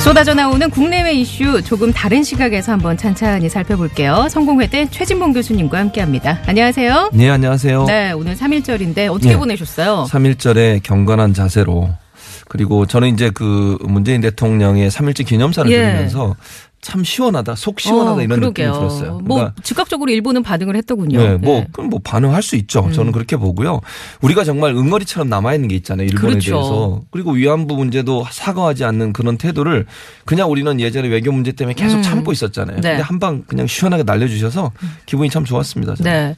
쏟아져 나오는 국내외 이슈 조금 다른 시각에서 한번 찬찬히 살펴볼게요. 성공회대 최진봉 교수님과 함께합니다. 안녕하세요. 네, 안녕하세요. 네, 오늘 3일절인데 어떻게 네. 보내셨어요? 3.1절에 경건한 자세로 그리고 저는 이제 그 문재인 대통령의 3.1절 기념사를 예. 들으면서 참 시원하다, 속 시원하다 어, 이런 그러게요. 느낌이 들었어요. 뭐 그러니까 즉각적으로 일본은 반응을 했더군요. 네, 뭐 네. 음. 그럼 뭐 반응할 수 있죠. 저는 그렇게 보고요. 우리가 정말 응어리처럼 남아 있는 게 있잖아요. 일본에 그렇죠. 대해서. 그리고 위안부 문제도 사과하지 않는 그런 태도를 그냥 우리는 예전에 외교 문제 때문에 계속 음. 참고 있었잖아요. 네. 근데 한 방 그냥 시원하게 날려주셔서 기분이 참 좋았습니다. 저는. 네.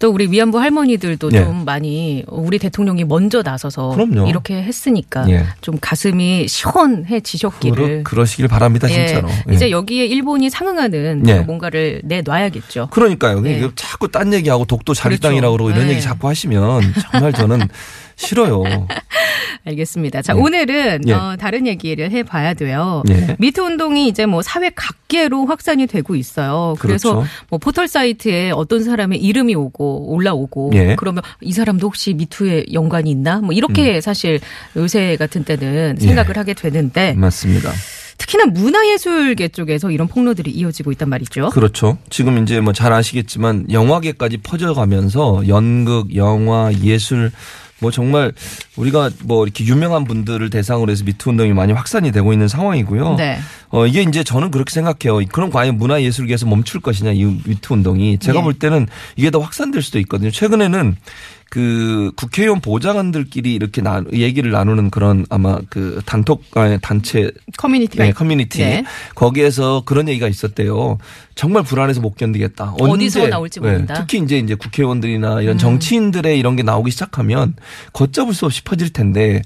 또 우리 위안부 할머니들도 예. 좀 많이 우리 대통령이 먼저 나서서 그럼요. 이렇게 했으니까 예. 좀 가슴이 시원해지셨기를. 그러, 그러시길 바랍니다, 예. 진짜로. 예. 이제 여기에 일본이 상응하는 예. 뭔가를 내놔야겠죠. 그러니까요. 네. 그 자꾸 딴 얘기하고 독도 그렇죠. 땅이라고 그러고 이런 네. 얘기 자꾸 하시면 정말 저는 싫어요. 알겠습니다. 자, 예. 오늘은 예. 어, 다른 얘기를 해봐야 돼요. 예. 미투 운동이 이제 뭐 사회 각계로 확산이 되고 있어요. 그래서 그렇죠. 뭐 포털 사이트에 어떤 사람의 이름이 오고 올라오고 예. 그러면 이 사람도 혹시 미투에 연관이 있나? 뭐 이렇게 사실 요새 같은 때는 음. 예. 생각을 하게 되는데 맞습니다. 특히나 문화예술계 쪽에서 이런 폭로들이 이어지고 있단 말이죠. 그렇죠. 지금 이제 뭐 잘 아시겠지만 영화계까지 퍼져가면서 연극, 영화, 예술 뭐 정말 우리가 뭐 이렇게 유명한 분들을 대상으로 해서 미투 운동이 많이 확산이 되고 있는 상황이고요. 네. 어 이게 이제 저는 그렇게 생각해요. 그럼 과연 문화 예술계에서 멈출 것이냐 이 미투 운동이 제가 예. 볼 때는 이게 더 확산될 수도 있거든요. 최근에는 그 국회의원 보좌관들끼리 이렇게 나, 얘기를 나누는 그런 아마 그 단톡 아니, 단체 커뮤니티가 네, 있- 커뮤니티 네. 거기에서 그런 얘기가 있었대요. 정말 불안해서 못 견디겠다. 어디서 언제, 나올지 네, 모른다. 음. 특히 이제 이제 국회의원들이나 이런 정치인들의 이런 게 나오기 시작하면 걷잡을 수 없이 퍼질 텐데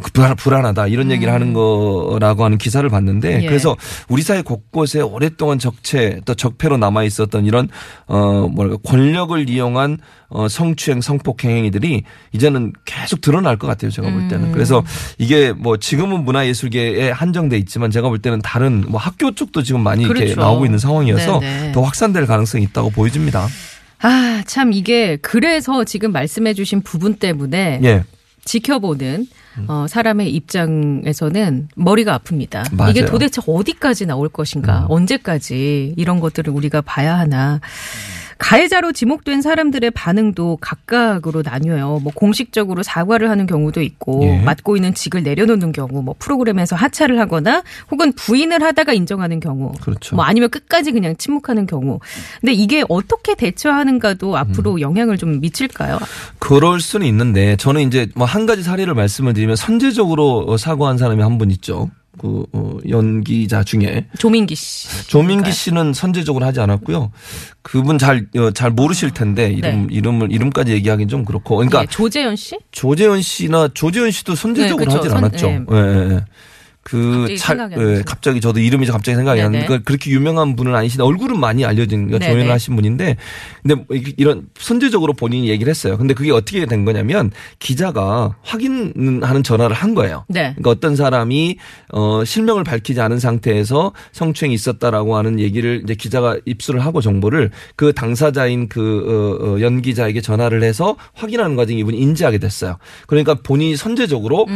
그 불안, 불안하다 이런 얘기를 하는 거라고 하는 기사를 봤는데 음. 예. 그래서 우리 사회 곳곳에 오랫동안 적체 또 적폐로 남아 있었던 이런 어 뭐랄까 권력을 이용한 어 성추행 성폭행 행위들이 이제는 계속 드러날 것 같아요 제가 볼 음. 때는 그래서 이게 뭐 지금은 문화예술계에 한정돼 있지만 제가 볼 때는 다른 뭐 학교 쪽도 지금 많이 이렇게 그렇죠. 나오고 있는 상황이어서 네 네. 더 확산될 가능성이 있다고 보여집니다. 아, 참 이게 그래서 지금 말씀해 주신 부분 때문에 예. 지켜보는 어, 사람의 입장에서는 머리가 아픕니다. 맞아요. 이게 도대체 어디까지 나올 것인가, 언제까지 이런 것들을 우리가 봐야 하나. 가해자로 지목된 사람들의 반응도 각각으로 나뉘어요. 뭐 공식적으로 사과를 하는 경우도 있고 예. 맡고 있는 직을 내려놓는 경우, 뭐 프로그램에서 하차를 하거나 혹은 부인을 하다가 인정하는 경우, 그렇죠. 뭐 아니면 끝까지 그냥 침묵하는 경우. 근데 이게 어떻게 대처하는가도 앞으로 영향을 좀 미칠까요? 그럴 수는 있는데 저는 이제 뭐 한 가지 사례를 말씀을 드리면 선제적으로 어, 사과한 사람이 한 분 있죠. 그 어, 연기자 중에 조민기 씨. 조민기 씨는 선제적으로 하지 않았고요. 그분 잘잘 모르실 텐데 이름 이름을 이름까지 얘기하기는 좀 그렇고. 그러니까 네. 예, 조재현 씨? 조재현 씨나 조재현 씨도 선제적으로 네, 그쵸. 하진 선- 않았죠. 네. 예, 예, 예. 그 갑자기 안 예. 갑자기 저도 이름이 갑자기 생각이 안 네네. 나는데 그렇게 유명한 분은 아니신데 얼굴은 많이 알려진 그러니까 네네. 조연을 하신 분인데 근데 뭐 이- 이런 선제적으로 본인이 얘기를 했어요. 근데 그게 어떻게 된 거냐면 기자가 확인하는 전화를 한 거예요. 네. 그러니까 어떤 사람이 어 실명을 밝히지 않은 상태에서 성추행이 있었다라고 하는 얘기를 이제 기자가 입수를 하고 정보를 그 당사자인 그 어, 어, 연기자에게 전화를 해서 확인하는 과정에 이분이 인지하게 됐어요. 그러니까 본인이 선제적으로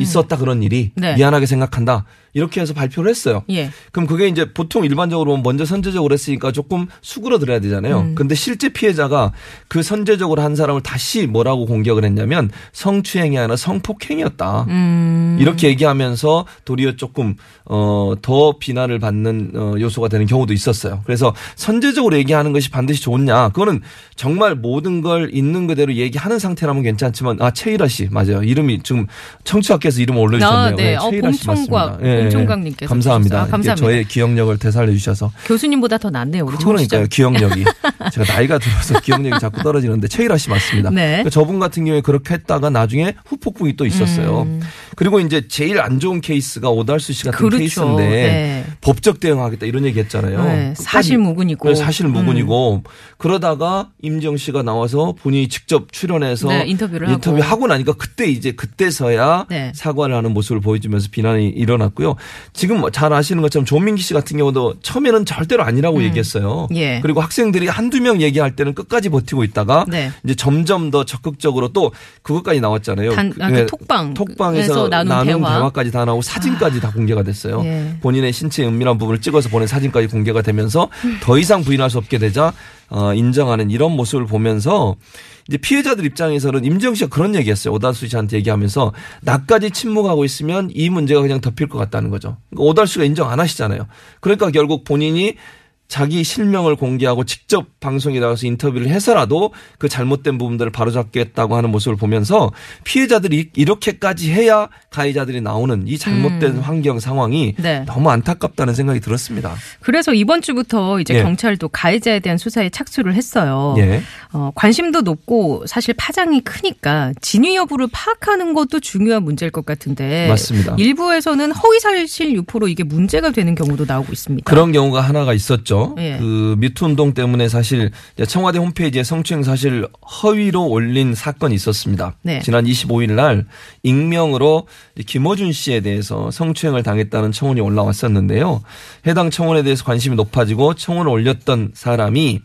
있었다 그런 일이 네. 미안하게 생각 한다. 이렇게 해서 발표를 했어요. 예. 그럼 그게 이제 보통 일반적으로 먼저 선제적으로 했으니까 조금 수그러들어야 되잖아요. 음. 근데 실제 피해자가 그 선제적으로 한 사람을 다시 뭐라고 공격을 했냐면 성추행이 아니라 성폭행이었다. 음. 이렇게 얘기하면서 도리어 조금 어더 비난을 받는 어 요소가 되는 경우도 있었어요. 그래서 선제적으로 얘기하는 것이 반드시 좋냐? 그거는 정말 모든 걸 있는 그대로 얘기하는 상태라면 괜찮지만 아 최일아 씨 맞아요. 이름이 지금 청취자께서 이름 올려주셨네요. 아, 네. 어, 최일아 씨 맞습니다. 예, 네. 총각님께서 감사합니다. 아, 감사합니다. 저의 기억력을 되살려 주셔서 교수님보다 더 낫네요, 우리 청 그러니까요. 기억력이 제가 나이가 들어서 기억력이 자꾸 떨어지는데 최일아 씨 맞습니다. 네. 그러니까 저분 같은 경우에 그렇게 했다가 나중에 후폭풍이 또 있었어요. 음. 그리고 이제 제일 안 좋은 케이스가 오달수 씨 같은 그렇죠. 케이스인데 네. 법적 대응하겠다 이런 얘기했잖아요. 네, 끝까지 사실 무근이고. 그래, 사실 무근이고 그러다가 엄지영 씨가 나와서 본인이 직접 출연해서 네, 인터뷰를 인터뷰 하고. 하고 나니까 그때 이제 그때서야 네. 사과를 하는 모습을 보여주면서 비난이 일어났고요. 지금 뭐잘 아시는 것처럼 조민기 씨 같은 경우도 처음에는 절대로 아니라고 얘기했어요. 예. 그리고 학생들이 한두 명 얘기할 때는 끝까지 버티고 있다가 네. 이제 점점 더 적극적으로 또 그것까지 나왔잖아요. 단- 아, 그 네, 톡방. 톡방에서 에서 나눈 나눈 대화. 까지다 나오고 사진까지 다 공개가 됐어요. 예. 본인의 신체 은밀한 부분을 찍어서 보낸 사진까지 공개가 되면서 더 이상 부인할 수 없게 되자 어, 인정하는 이런 모습을 보면서 이제 피해자들 입장에서는 임정 씨가 그런 얘기했어요. 오달수 씨한테 얘기하면서 나까지 침묵하고 있으면 이 문제가 그냥 덮일 것 같다는 거죠. 그러니까 오달수가 인정 안 하시잖아요. 그러니까 결국 본인이 자기 실명을 공개하고 직접 방송에 나와서 인터뷰를 해서라도 그 잘못된 부분들을 바로잡겠다고 하는 모습을 보면서 피해자들이 이렇게까지 해야 가해자들이 나오는 이 잘못된 환경 상황이 음. 네. 너무 안타깝다는 생각이 들었습니다. 그래서 이번 주부터 이제 예. 경찰도 가해자에 대한 수사에 착수를 했어요. 예. 어, 관심도 높고 사실 파장이 크니까 진위 여부를 파악하는 것도 중요한 문제일 것 같은데 맞습니다. 일부에서는 허위 사실 유포로 이게 문제가 되는 경우도 나오고 있습니다. 그런 경우가 하나가 있었죠. 예. 그 미투 운동 때문에 사실 청와대 홈페이지에 성추행 사실 허위로 올린 사건이 있었습니다. 네. 지난 25일 날 익명으로 김어준 씨에 대해서 성추행을 당했다는 청원이 올라왔었는데요. 해당 청원에 대해서 관심이 높아지고 청원을 올렸던 사람이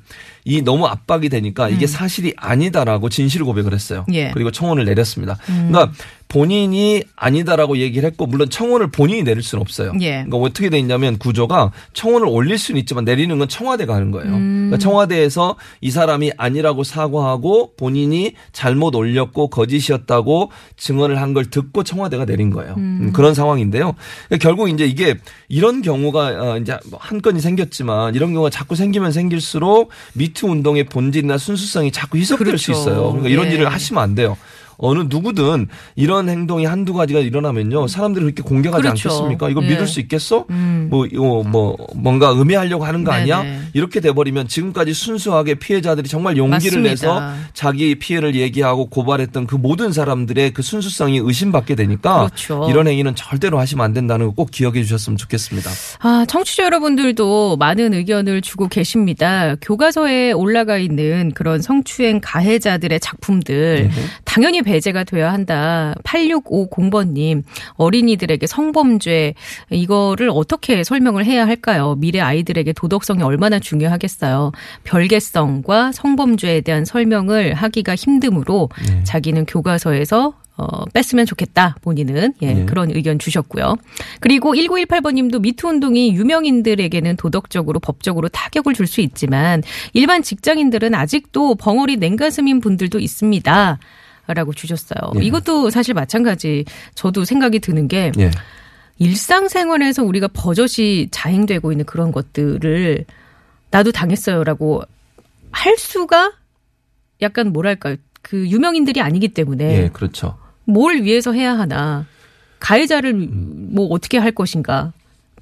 이 너무 압박이 되니까 이게 사실이 아니다라고 진실 고백을 했어요. 음. 예. 음. 그리고 청원을 내렸습니다. 그러니까 본인이 아니다라고 얘기를 했고 물론 청원을 본인이 내릴 수는 없어요. 예. 그러니까 어떻게 돼 있냐면 구조가 청원을 올릴 수는 있지만 내리는 건 청와대가 하는 거예요. 음. 그러니까 청와대에서 이 사람이 아니라고 사과하고 본인이 잘못 올렸고 거짓이었다고 증언을 한 걸 듣고 청와대가 내린 거예요. 음, 그런 상황인데요. 그러니까 결국 이제 이게 이런 경우가 어, 이제 뭐한 건이 생겼지만 이런 경우가 자꾸 생기면 생길수록 미투 운동의 본질이나 순수성이 자꾸 희석될 수 그렇죠. 있어요. 그러니까 이런 예. 일을 하시면 안 돼요. 어느 누구든 이런 행동이 한두 가지가 일어나면요. 사람들이 그렇게 공격하지 그렇죠. 않겠습니까? 이거 예. 믿을 수 있겠어? 음. 뭐, 이거 뭐, 뭔가 음해하려고 하는 거 아니야? 네네. 이렇게 돼버리면 지금까지 순수하게 피해자들이 정말 용기를 맞습니다. 내서 자기 피해를 얘기하고 고발했던 그 모든 사람들의 그 순수성이 의심받게 되니까 그렇죠. 이런 행위는 절대로 하시면 안 된다는 거 꼭 기억해 주셨으면 좋겠습니다. 아, 청취자 여러분들도 많은 의견을 주고 계십니다. 교과서에 올라가 있는 그런 성추행 가해자들의 작품들 당연히 배제가 돼야 한다. 8650번님 어린이들에게 성범죄 이거를 어떻게 설명을 해야 할까요? 미래 아이들에게 도덕성이 얼마나 중요하겠어요. 별개성과 성범죄에 대한 설명을 하기가 힘드므로 자기는 교과서에서 어, 뺐으면 좋겠다, 본인은. 예, 네. 그런 의견 주셨고요. 그리고 1918번 님도 미투 운동이 유명인들에게는 도덕적으로, 법적으로 타격을 줄 수 있지만 일반 직장인들은 아직도 벙어리 냉가슴인 분들도 있습니다. 라고 주셨어요. 예. 이것도 사실 마찬가지 저도 생각이 드는 게 예. 일상생활에서 우리가 버젓이 자행되고 있는 그런 것들을 나도 당했어요라고 할 수가 약간 뭐랄까요. 그 유명인들이 아니기 때문에 예, 그렇죠. 뭘 위해서 해야 하나. 가해자를 뭐 어떻게 할 것인가.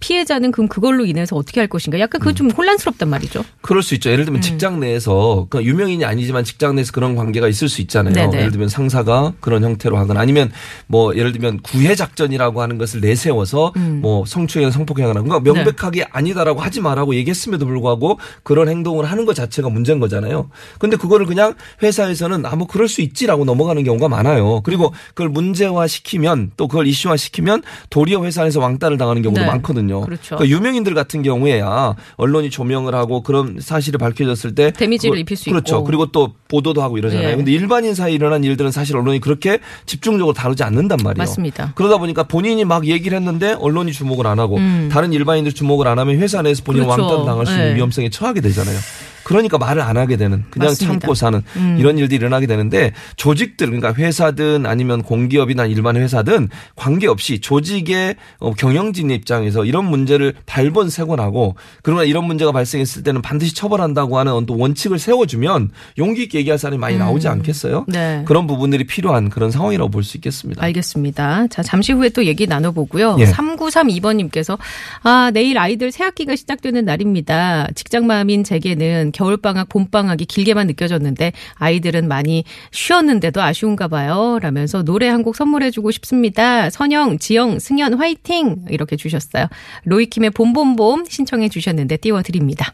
피해자는 그럼 그걸로 인해서 어떻게 할 것인가. 약간 그거 좀 혼란스럽단 말이죠. 그럴 수 있죠. 예를 음. 들면 직장 내에서 그 유명인이 아니지만 직장 내에서 그런 관계가 있을 수 있잖아요. 네네. 예를 들면 상사가 그런 형태로 하거나 아니면 뭐 예를 들면 구애 작전이라고 하는 것을 내세워서 음. 뭐 성추행이나 성폭행하거나 그러니까 네. 명백하게 아니다라고 하지 마라고 얘기했음에도 불구하고 그런 행동을 하는 것 자체가 문제인 거잖아요. 근데 그거를 그냥 회사에서는 아뭐 그럴 수 있지라고 넘어가는 경우가 많아요. 그리고 그걸 문제화 시키면 또 그걸 이슈화 시키면 도리어 회사 안에서 왕따를 당하는 경우도 네. 많거든요. 그렇죠. 그러니까 유명인들 같은 경우에야 언론이 조명을 하고 그런 사실이 밝혀졌을 때 데미지를 그걸- 입힐 수 그렇죠. 있고. 그리고 또 보도도 하고 이러잖아요. 예. 근데 일반인 사이에 일어난 일들은 사실 언론이 그렇게 집중적으로 다루지 않는단 말이에요. 맞습니다. 그러다 보니까 본인이 막 얘기를 했는데 언론이 주목을 안 하고 음. 다른 일반인들 주목을 안 하면 회사 내에서 본인은 그렇죠. 왕따를 당할 수 있는 예. 위험성에 처하게 되잖아요. 그러니까 말을 안 하게 되는 그냥 맞습니다. 참고 사는 음. 이런 일들이 일어나게 되는데 조직들 그러니까 회사든 아니면 공기업이나 일반 회사든 관계없이 조직의 어, 경영진 입장에서 이런 문제를 발본 세곤하고 그러나 이런 문제가 발생했을 때는 반드시 처벌한다고 하는 어떤 원칙을 세워주면 용기 있게 얘기할 사람이 많이 나오지 않겠어요? 네. 그런 부분들이 필요한 그런 상황이라고 볼 수 있겠습니다. 알겠습니다. 자, 잠시 후에 또 얘기 나눠보고요. 예. 3932번님께서, 아, 내일 아이들 새학기가 시작되는 날입니다. 직장맘인 제게는 겨울방학, 봄방학이 길게만 느껴졌는데, 아이들은 많이 쉬었는데도 아쉬운가 봐요. 라면서 노래 한 곡 선물해주고 싶습니다. 선영, 지영, 승현, 화이팅! 이렇게 주셨어요. 로이킴의 봄봄봄 신청해 주셨는데 띄워드립니다.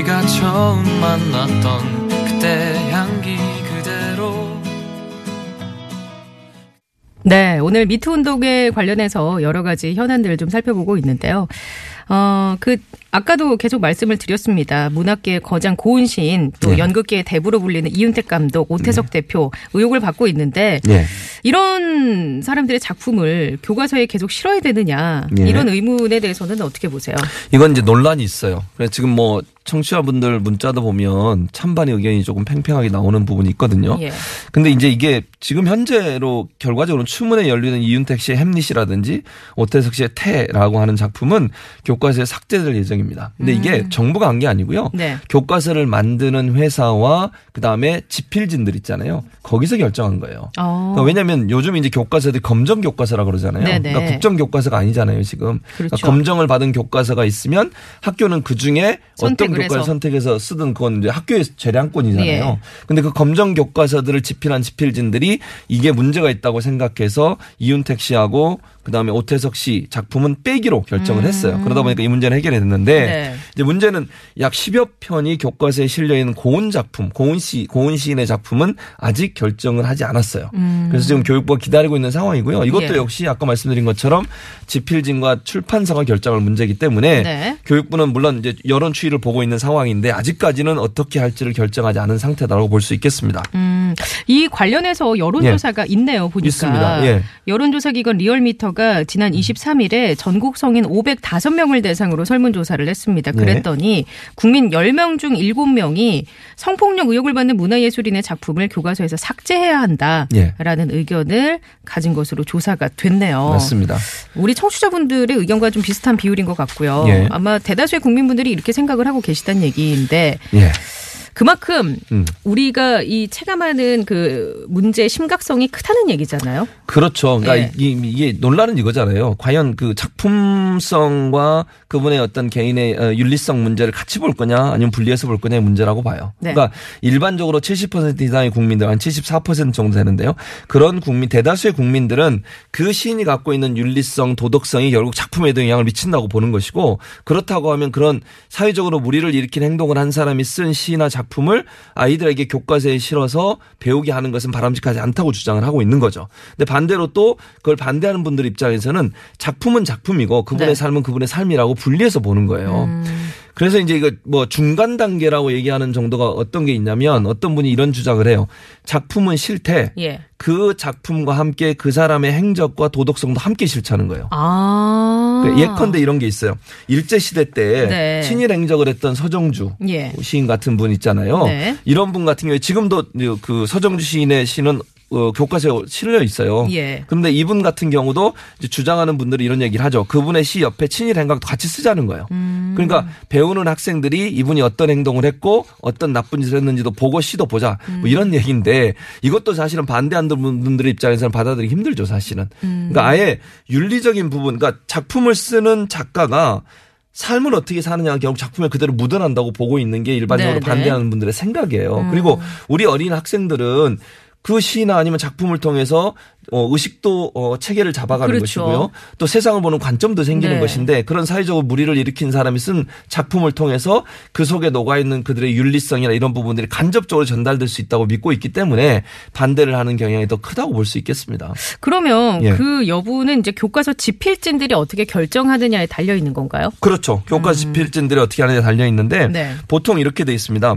우리가 처음 만났던 그때 향기 그대로 네, 오늘 미투 운동에 관련해서 여러 가지 현안들을 좀 살펴보고 있는데요. 어, 그, 아까도 계속 말씀을 드렸습니다. 문학계의 거장 고은 시인, 또 네. 연극계의 대부로 불리는 이윤택 감독, 오태석 대표 의혹을 받고 있는데, 예. 이런 사람들의 작품을 교과서에 계속 실어야 되느냐, 예. 이런 의문에 대해서는 어떻게 보세요? 이건 이제 논란이 있어요. 그래서 지금 뭐 청취자분들 문자도 보면 찬반의 의견이 조금 팽팽하게 나오는 부분이 있거든요. 예. 근데 이제 이게 지금 현재로 결과적으로 추문에 열리는 이윤택 씨의 햄릿이라든지 오태석 씨의 태라고 하는 작품은 교과서에 삭제될 예정입니다. 근데 이게 정부가 한 게 아니고요. 음. 네. 교과서를 만드는 회사와 그다음에 집필진들 있잖아요. 거기서 결정한 거예요. 어. 그러니까 왜냐하면 요즘 이제 교과서들이 검정 교과서라 그러잖아요. 네네. 그러니까 국정 교과서가 아니잖아요, 지금. 그러니까 그렇죠. 검정을 받은 교과서가 있으면 학교는 그 중에 어떤 선택을 교과를 해서. 선택해서 쓰든 그건 이제 학교의 재량권이잖아요. 예. 근데 그 검정 교과서들을 집필한 집필진들이 이게 문제가 있다고 생각해서 이윤택 씨하고 그다음에 오태석 씨 작품은 빼기로 결정을 했어요. 그러다 보니까 이 문제는 해결이 됐는데 음. 네. 이제 문제는 약 10여 편이 교과서에 실려 있는 고은 작품, 고은 씨, 고은 시인의 작품은 아직 결정을 하지 않았어요. 그래서 지금 교육부가 기다리고 있는 상황이고요. 이것도 음. 예. 역시 아까 말씀드린 것처럼 집필진과 출판사가 결정할 문제이기 때문에 네. 교육부는 물론 이제 여론 추이를 보고 있는 상황인데 아직까지는 어떻게 할지를 결정하지 않은 상태다라고 볼 수 있겠습니다. 음, 이 관련해서 여론조사가 있네요, 보니까. 있습니다. 예. 여론조사 기관 리얼미터가 지난 23일에 전국 성인 505명을 대상으로 설문조사를 했습니다. 네. 그랬더니 국민 10명 중 7명이 성폭력 의혹을 받는 문화예술인의 작품을 교과서에서 삭제해야 한다라는 예. 의견을 가진 것으로 조사가 됐네요. 맞습니다. 우리 청취자분들의 의견과 좀 비슷한 비율인 것 같고요. 예. 아마 대다수의 국민분들이 이렇게 생각을 하고 계시다는 얘기인데 예. 그만큼 음. 우리가 이 체감하는 그 문제의 심각성이 크다는 얘기잖아요. 그렇죠. 그러니까 예. 이- 이게 논란은 이거잖아요. 과연 그 작품성과 그분의 어떤 개인의 어, 윤리성 문제를 같이 볼 거냐 아니면 분리해서 볼 거냐의 문제라고 봐요. 네. 그러니까 일반적으로 70% 이상의 국민들 한 74% 정도 되는데요. 그런 국민 대다수의 국민들은 그 시인이 갖고 있는 윤리성, 도덕성이 결국 작품에도 영향을 미친다고 보는 것이고 그렇다고 하면 그런 사회적으로 무리를 일으킨 행동을 한 사람이 쓴 시나 작품 을 아이들에게 교과서에 실어서 배우게 하는 것은 바람직하지 않다고 주장을 하고 있는 거죠. 근데 반대로 또 그걸 반대하는 분들 입장에서는 작품은 작품이고 그분의 네. 삶은 그분의 삶이라고 분리해서 보는 거예요. 음. 그래서 이제 이거 뭐 중간 단계라고 얘기하는 정도가 어떤 게 있냐면 어떤 분이 이런 주장을 해요. 작품은 싫대. 예. 그 작품과 함께 그 사람의 행적과 도덕성도 함께 싫다는 거예요. 아. 그 예컨대 이런 게 있어요. 일제 시대 때 네. 친일 행적을 했던 서정주 예. 시인 같은 분 있잖아요. 네. 이런 분 같은 경우에 지금도 그 서정주 시인의 시는 어, 교과서에 실려 있어요. 예. 그런데 이분 같은 경우도 주장하는 분들이 이런 얘기를 하죠. 그분의 시 옆에 친일 행각도 같이 쓰자는 거예요. 음. 그러니까 배우는 학생들이 이분이 어떤 행동을 했고 어떤 나쁜 짓을 했는지도 보고 시도 보자. 뭐 이런 얘기인데 이것도 사실은 반대하는 분들의 입장에서는 받아들이기 힘들죠, 사실은. 그러니까 아예 윤리적인 부분, 그러니까 작품을 쓰는 작가가 삶을 어떻게 사느냐가 결국 작품에 그대로 묻어난다고 보고 있는 게 일반적으로 네, 네. 반대하는 분들의 생각이에요. 그리고 우리 어린 학생들은 그 시나 아니면 작품을 통해서 어, 의식도 어, 체계를 잡아가는 그렇죠. 것이고요. 또 세상을 보는 관점도 생기는 네. 것인데 그런 사회적으로 무리를 일으킨 사람이 쓴 작품을 통해서 그 속에 녹아 있는 그들의 윤리성이나 이런 부분들이 간접적으로 전달될 수 있다고 믿고 있기 때문에 반대를 하는 경향이 더 크다고 볼 수 있겠습니다. 그러면 예. 그 여부는 이제 교과서 집필진들이 어떻게 결정하느냐에 달려 있는 건가요? 그렇죠. 교과 집필진들이 어떻게 하느냐에 달려 있는데 네. 보통 이렇게 돼 있습니다.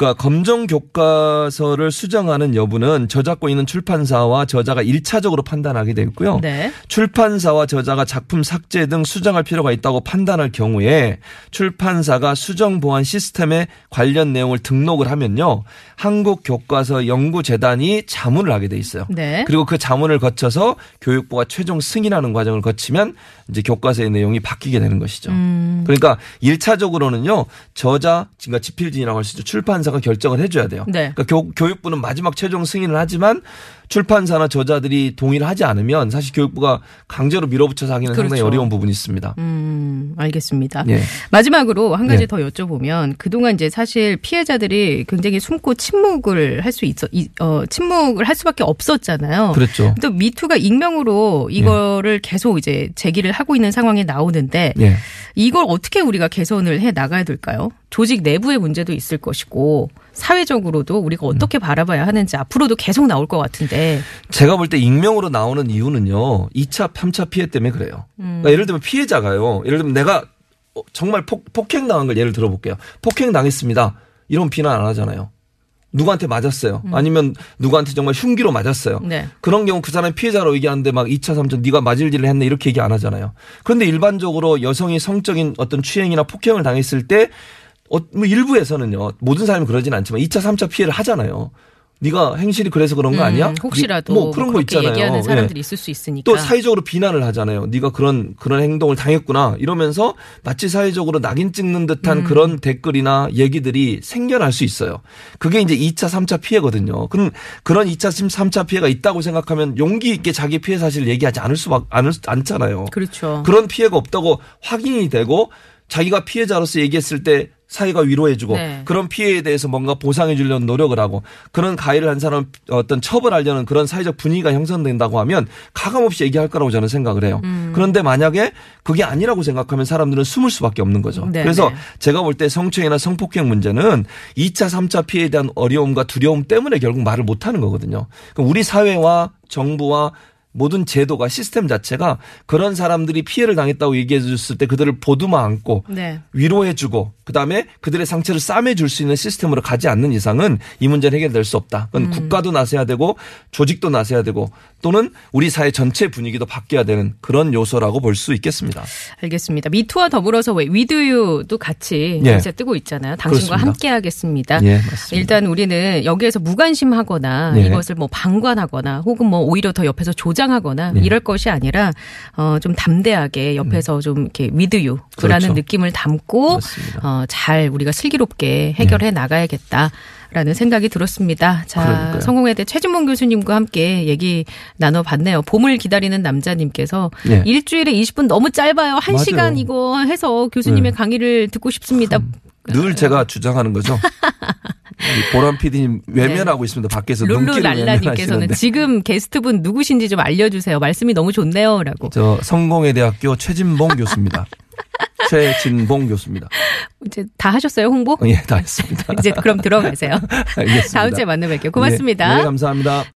그러니까 검정 교과서를 수정하는 여부는 저작권 있는 출판사와 저자가 1차적으로 판단하게 되어 있고요. 네. 출판사와 저자가 작품 삭제 등 수정할 필요가 있다고 판단할 경우에 출판사가 수정 보완 시스템에 관련 내용을 등록을 하면요. 한국 교과서 연구 재단이 자문을 하게 돼 있어요. 네. 그리고 그 자문을 거쳐서 교육부가 최종 승인하는 과정을 거치면 이제 교과서의 내용이 바뀌게 되는 것이죠. 음. 그러니까 1차적으로는요. 저자, 그러니까 집필진이라고 할 수 있죠. 출판사 가 결정을 해줘야 돼요. 네. 그러니까 교, 교육부는 마지막 최종 승인을 하지만 출판사나 저자들이 동의를 하지 않으면 사실 교육부가 강제로 밀어붙여서 하기는 상당히 그렇죠. 어려운 부분이 있습니다. 음, 알겠습니다. 예. 마지막으로 한 가지 네. 더 여쭤보면 그동안 이제 사실 피해자들이 굉장히 숨고 침묵을 할 수 있어, 이- 어, 침묵을 할 수밖에 없었잖아요. 그렇죠. 또 미투가 익명으로 이거를 계속 이제 제기를 하고 있는 상황에 나오는데 예. 이걸 어떻게 우리가 개선을 해 나가야 될까요? 조직 내부의 문제도 있을 것이고 사회적으로도 우리가 어떻게 바라봐야 하는지 앞으로도 계속 나올 것 같은데 제가 볼 때 익명으로 나오는 이유는요. 2차, 3차 피해 때문에 그래요. 음. 그러니까 예를 들면 피해자가요. 예를 들면 내가 어, 정말 폭, 폭행 당한 걸 예를 들어볼게요. 폭행 당했습니다. 이런 비난 안 하잖아요. 누구한테 맞았어요. 아니면 누구한테 정말 흉기로 맞았어요. 음. 네. 그런 경우 그 사람이 피해자로 얘기하는데 막 2차, 3차 네가 맞을지를 했네 이렇게 얘기 안 하잖아요. 그런데 일반적으로 여성이 성적인 어떤 취행이나 폭행을 당했을 때 어, 뭐 일부에서는요. 모든 사람이 그러진 않지만 2차, 3차 피해를 하잖아요. 네가 행실이 그래서 그런 거 아니야? 음, 혹시라도 뭐 그런 거 그렇게 있잖아요. 얘기하는 사람들이 예. 있을 수 있으니까 또 사회적으로 비난을 하잖아요. 네가 그런 그런 행동을 당했구나 이러면서 마치 사회적으로 낙인 찍는 듯한 음. 그런 댓글이나 얘기들이 생겨날 수 있어요. 그게 이제 2차, 3차 피해거든요. 그럼 그런 2차, 3차 피해가 있다고 생각하면 용기 있게 자기 피해 사실을 얘기하지 않을 수밖 않을 수 않잖아요. 그렇죠. 그런 피해가 없다고 확인이 되고 자기가 피해자로서 얘기했을 때 사회가 위로해주고 네. 그런 피해에 대해서 뭔가 보상해 주려는 노력을 하고 그런 가해를 한 사람 어떤 처벌하려는 그런 사회적 분위기가 형성된다고 하면 가감없이 얘기할 거라고 저는 생각을 해요. 음. 그런데 만약에 그게 아니라고 생각하면 사람들은 숨을 수밖에 없는 거죠. 네, 그래서 네. 제가 볼 때 성추행이나 성폭행 문제는 2차, 3차 피해에 대한 어려움과 두려움 때문에 결국 말을 못 하는 거거든요. 우리 사회와 정부와 모든 제도가 시스템 자체가 그런 사람들이 피해를 당했다고 얘기해 줬을 때 그들을 보듬어 안고 네. 위로해 주고 그다음에 그들의 상처를 싸매 줄 수 있는 시스템으로 가지 않는 이상은 이 문제는 해결될 수 없다. 그건 음. 국가도 나서야 되고 조직도 나서야 되고 또는 우리 사회 전체 분위기도 바뀌어야 되는 그런 요소라고 볼 수 있겠습니다. 알겠습니다. 미투와 더불어서 왜 위드유도 같이 예. 요새 뜨고 있잖아요. 당신과 그렇습니다. 함께 하겠습니다. 예, 맞습니다. 일단 우리는 여기에서 무관심하거나 네. 이것을 뭐 방관하거나 혹은 뭐 오히려 더 옆에서 조 장하거나 네. 이럴 것이 아니라 어 좀 담대하게 옆에서 좀 이렇게 위드유라는 음. 그렇죠. 느낌을 담고 맞습니다. 어 잘 우리가 슬기롭게 해결해 나가야겠다. 라는 생각이 들었습니다. 자, 그러니까요. 성공회대 최진봉 교수님과 함께 얘기 나눠봤네요. 봄을 기다리는 남자님께서 네. 일주일에 20분 너무 짧아요. 한 맞아요. 시간 이거 해서 교수님의 네. 강의를 듣고 싶습니다. 늘 제가 주장하는 거죠. 보람 PD님 외면하고 있습니다. 밖에서 룰루랄라님께서는. 지금 게스트분 누구신지 좀 알려주세요. 말씀이 너무 좋네요라고. 저 성공회대학교 최진봉 교수입니다. 최진봉 교수입니다. 이제 다 하셨어요 홍보? 예, 다 했습니다. 이제 그럼 들어가세요. 알겠습니다. 다음 주에 만나 뵐게요. 고맙습니다. 네, 네, 감사합니다.